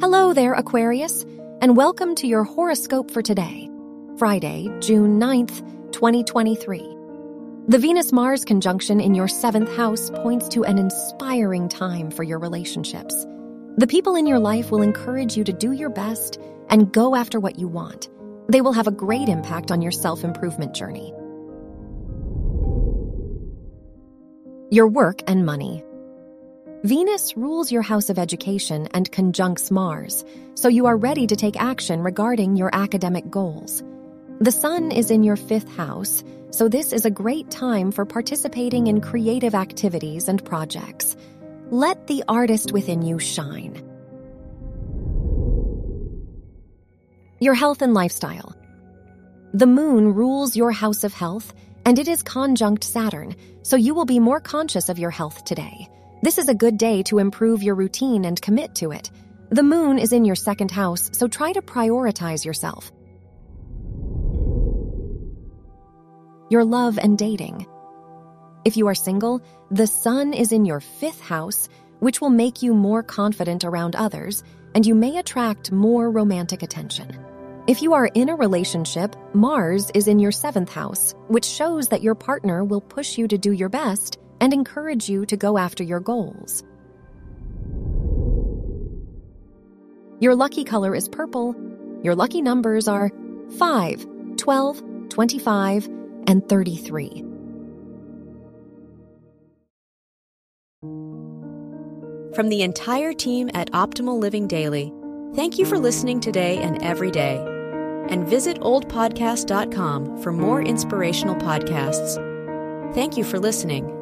Hello there, Aquarius, and welcome to your horoscope for today, Friday, June 9th, 2023. The Venus Mars conjunction in your seventh house points to an inspiring time for your relationships. The people in your life will encourage you to do your best and go after what you want. They will have a great impact on your self improvement journey. Your work and money. Venus rules your house of education and conjuncts Mars, so you are ready to take action regarding your academic goals. The Sun is in your fifth house, so this is a great time for participating in creative activities and projects. Let the artist within you shine. Your health and lifestyle. The moon rules your house of health, and it is conjunct Saturn, so you will be more conscious of your health today. This is a good day to improve your routine and commit to it. The moon is in your second house, so try to prioritize yourself. Your love and dating. If you are single, the sun is in your fifth house, which will make you more confident around others, and you may attract more romantic attention. If you are in a relationship, Mars is in your seventh house, which shows that your partner will push you to do your best and encourage you to go after your goals. Your lucky color is purple. Your lucky numbers are 5, 12, 25, and 33. From the entire team at Optimal Living Daily, thank you for listening today and every day. And visit oldpodcast.com for more inspirational podcasts. Thank you for listening.